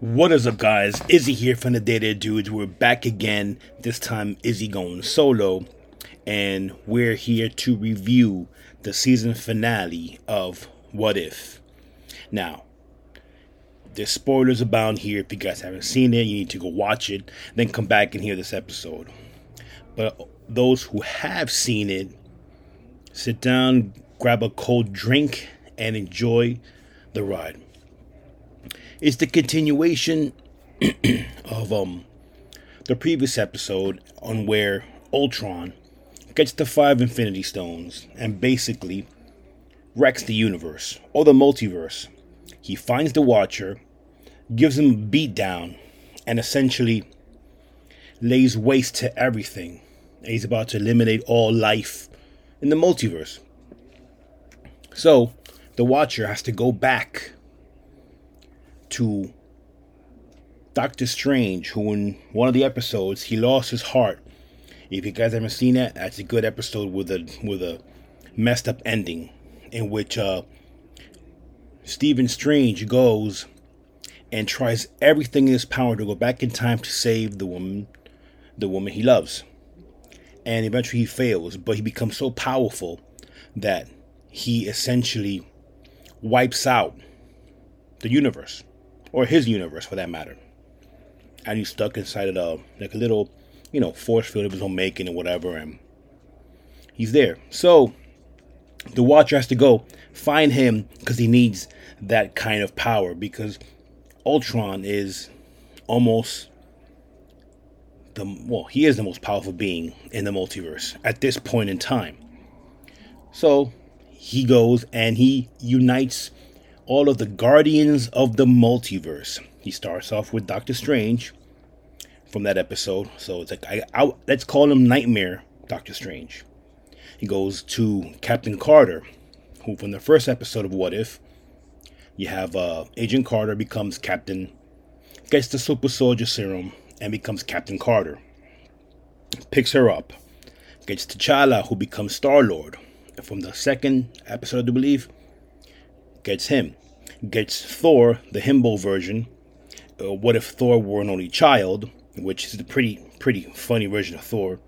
What is up, guys? Izzy here from the Dead Air Dudes. We're back again. This time, Izzy going solo, and we're here to review the season finale of What If. Now, there's spoilers abound here. If you guys haven't seen it, you need to go watch it, then come back and hear this episode. But those who have seen it, sit down, grab a cold drink, and enjoy the ride. It's the continuation of um the previous episode on where Ultron gets the five Infinity Stones and basically wrecks the universe or the multiverse. He finds the Watcher, gives him a beatdown, and essentially lays waste to everything. He's about to eliminate all life in the multiverse. So, the Watcher has to go back to Doctor Strange, who in one of the episodes he lost his heart. If you guys haven't seen that, that's a good episode with a with a messed up ending, in which uh, Stephen Strange goes and tries everything in his power to go back in time to save the woman, the woman he loves, and eventually he fails. But he becomes so powerful that he essentially wipes out the universe or his universe for that matter. And he's stuck inside of a like a little, you know, force field of his own making or whatever, and he's there. So the Watcher has to go find him because he needs that kind of power because Ultron is almost the well, he is the most powerful being in the multiverse at this point in time. So he goes and he unites all of the Guardians of the Multiverse. He starts off with Doctor Strange from that episode. So it's like, I, I, let's call him Nightmare Doctor Strange. He goes to Captain Carter, who from the first episode of What If, you have uh, Agent Carter becomes Captain, gets the Super Soldier Serum, and becomes Captain Carter. Picks her up. Gets T'Challa, who becomes Star Lord. From the second episode, I believe, gets him. Gets Thor, the himbo version. Uh, what if Thor were an only child? Which is a pretty, pretty funny version of Thor,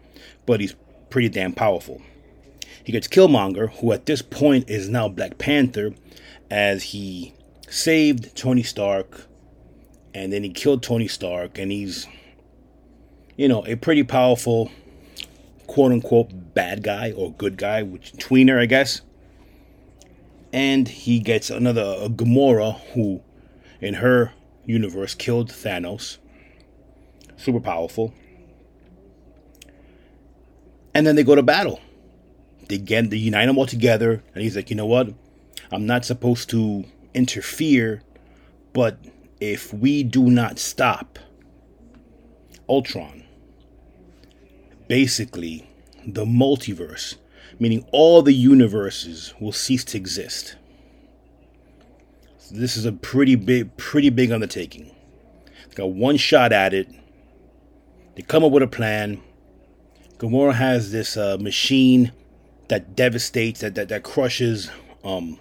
but he's pretty damn powerful. He gets Killmonger, who at this point is now Black Panther, as he saved Tony Stark, and then he killed Tony Stark, and he's, you know, a pretty powerful, quote unquote, bad guy or good guy, which tweener, I guess and he gets another Gamora who, in her universe, killed Thanos. Super powerful. And then they go to battle. They get they unite them all together, and he's like, you know what? I'm not supposed to interfere, but if we do not stop Ultron, basically the multiverse meaning all the universes will cease to exist. So this is a pretty big, pretty big undertaking. They got one shot at it. They come up with a plan. Gamora has this uh, machine that devastates, that that, that crushes um,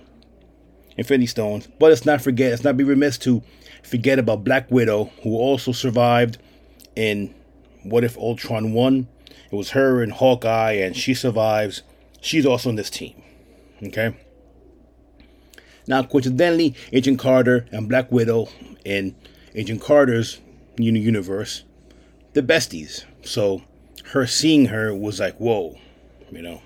Infinity Stones. But let's not forget, let's not be remiss to forget about Black Widow, who also survived in What If Ultron Won. It was her and Hawkeye, and she survives she's also on this team. Okay. Now, coincidentally, Agent Carter and Black Widow in Agent Carter's universe, the besties. So, her seeing her was like, whoa, you know.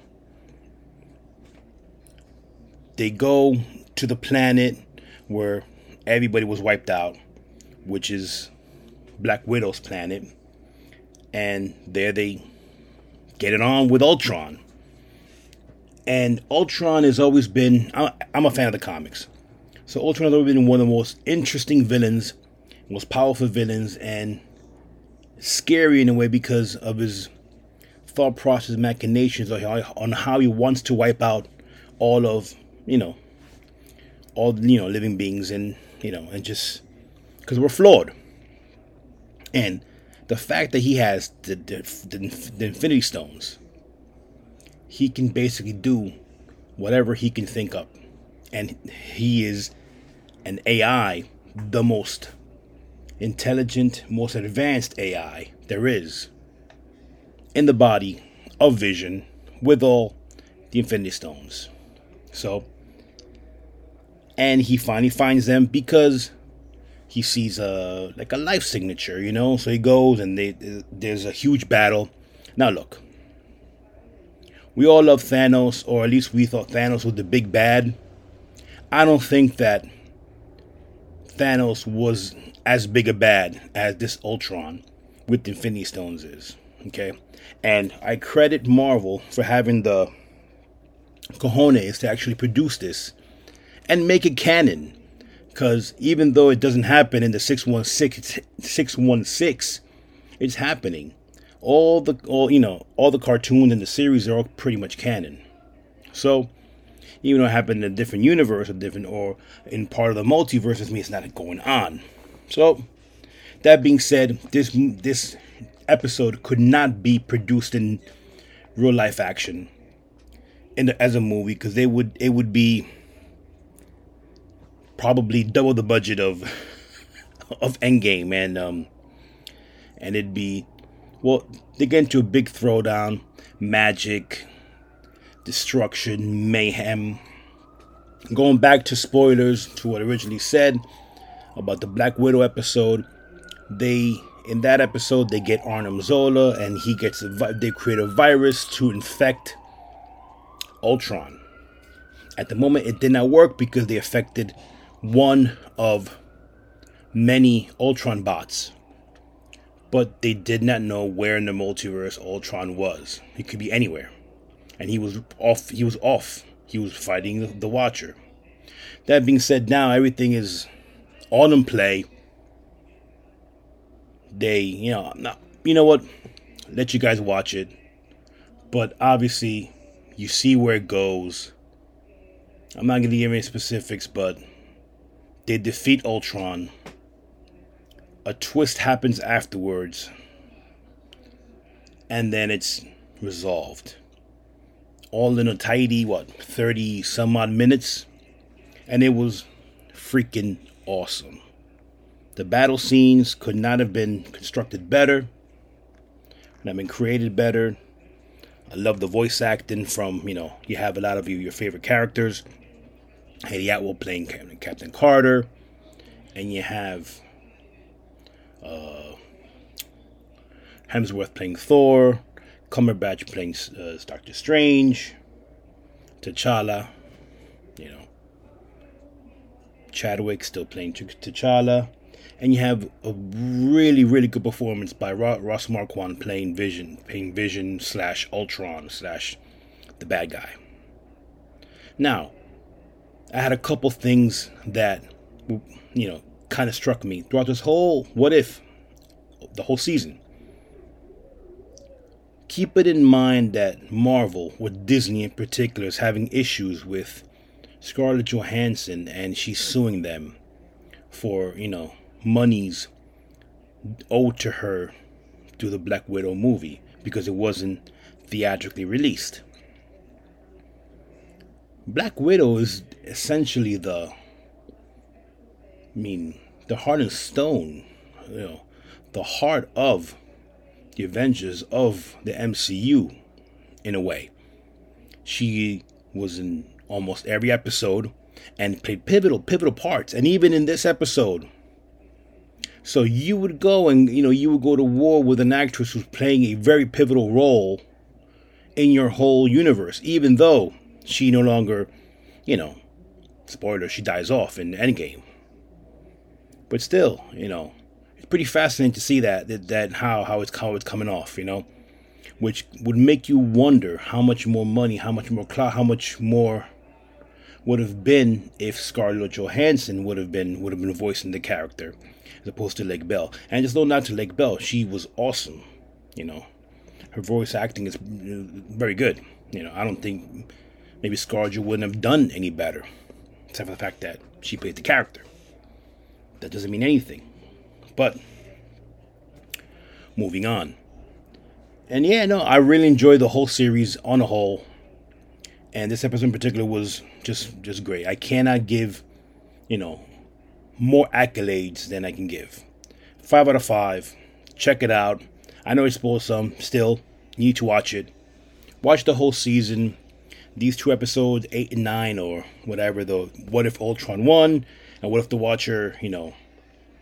They go to the planet where everybody was wiped out, which is Black Widow's planet. And there they get it on with Ultron. And Ultron has always been, I'm a fan of the comics. So Ultron has always been one of the most interesting villains, most powerful villains, and scary in a way because of his thought process, machinations on how he wants to wipe out all of, you know, all, you know, living beings and, you know, and just, because we're flawed. And the fact that he has the, the, the, the Infinity Stones, he can basically do whatever he can think up. And he is an AI, the most intelligent, most advanced AI there is in the body of Vision with all the Infinity Stones. So, and he finally finds them because he sees a like a life signature, you know. So he goes and they, there's a huge battle. Now look, we all love Thanos, or at least we thought Thanos was the big bad. I don't think that Thanos was as big a bad as this Ultron with the Infinity Stones is. Okay, and I credit Marvel for having the cojones to actually produce this and make it canon. Because even though it doesn't happen in the 616, 616 it's happening. All the all you know, all the cartoons and the series are all pretty much canon. So even though it happened in a different universe or different or in part of the multiverse, doesn't it's not going on. So that being said, this this episode could not be produced in real life action in the, as a movie because they would it would be probably double the budget of of Endgame and um and it'd be well they get into a big throwdown, magic, destruction, mayhem. Going back to spoilers to what I originally said about the Black Widow episode, they in that episode they get Arnim Zola and he gets a, they create a virus to infect Ultron. At the moment, it did not work because they affected one of many Ultron bots. But they did not know where in the multiverse Ultron was. He could be anywhere. And he was off he was off. He was fighting the Watcher. That being said, now everything is all in play. They, you know, not, you know what? Let you guys watch it. But obviously, you see where it goes. I'm not going to give any specifics, but they defeat Ultron. A twist happens afterwards. And then it's resolved. All in a tidy, what, 30 some odd minutes? And it was freaking awesome. The battle scenes could not have been constructed better, and have been created better. I love the voice acting from, you know, you have a lot of you, your favorite characters. Hayley Atwell playing Captain Carter. And you have uh, Hemsworth playing Thor. Cumberbatch playing uh, Doctor Strange. T'Challa. You know. Chadwick still playing T'Challa and you have a really really good performance by Ross Marquand playing Vision, playing Vision slash Ultron slash the bad guy. Now, I had a couple things that you know kind of struck me throughout this whole what if the whole season. Keep it in mind that Marvel, with Disney in particular, is having issues with Scarlett Johansson and she's suing them for, you know, monies owed to her through the Black Widow movie because it wasn't theatrically released. Black Widow is essentially the I mean the heart and stone, you know, the heart of the Avengers of the MCU in a way. She was in almost every episode and played pivotal pivotal parts and even in this episode so you would go and you know you would go to war with an actress who's playing a very pivotal role in your whole universe, even though she no longer, you know, spoiler, she dies off in Endgame. But still, you know, it's pretty fascinating to see that that, that how how it's how it's coming off, you know, which would make you wonder how much more money, how much more clout, how much more would have been if Scarlett Johansson would have been would have been voicing the character as opposed to Lake Bell. And just though not to Lake Bell, she was awesome. You know, her voice acting is uh, very good. You know, I don't think maybe Scarlett wouldn't have done any better, except for the fact that she played the character. That doesn't mean anything. But moving on. And yeah, no, I really enjoyed the whole series on a whole. And this episode in particular was just just great. I cannot give, you know, more accolades than I can give Five out of five. Check it out. I know I spoiled some. Still, need to watch it. Watch the whole season. These two episodes, eight and nine, or whatever. The what if Ultron won, and what if the Watcher, you know,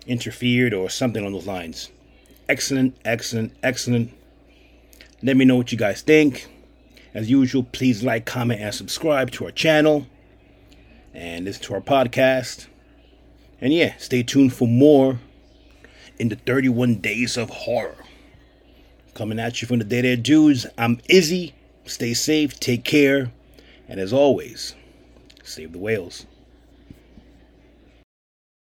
interfered or something on those lines. Excellent, excellent, excellent. Let me know what you guys think. As usual, please like, comment, and subscribe to our channel and listen to our podcast. And yeah, stay tuned for more in the 31 Days of Horror. Coming at you from the Dead Air Dudes, I'm Izzy. Stay safe, take care, and as always, save the whales.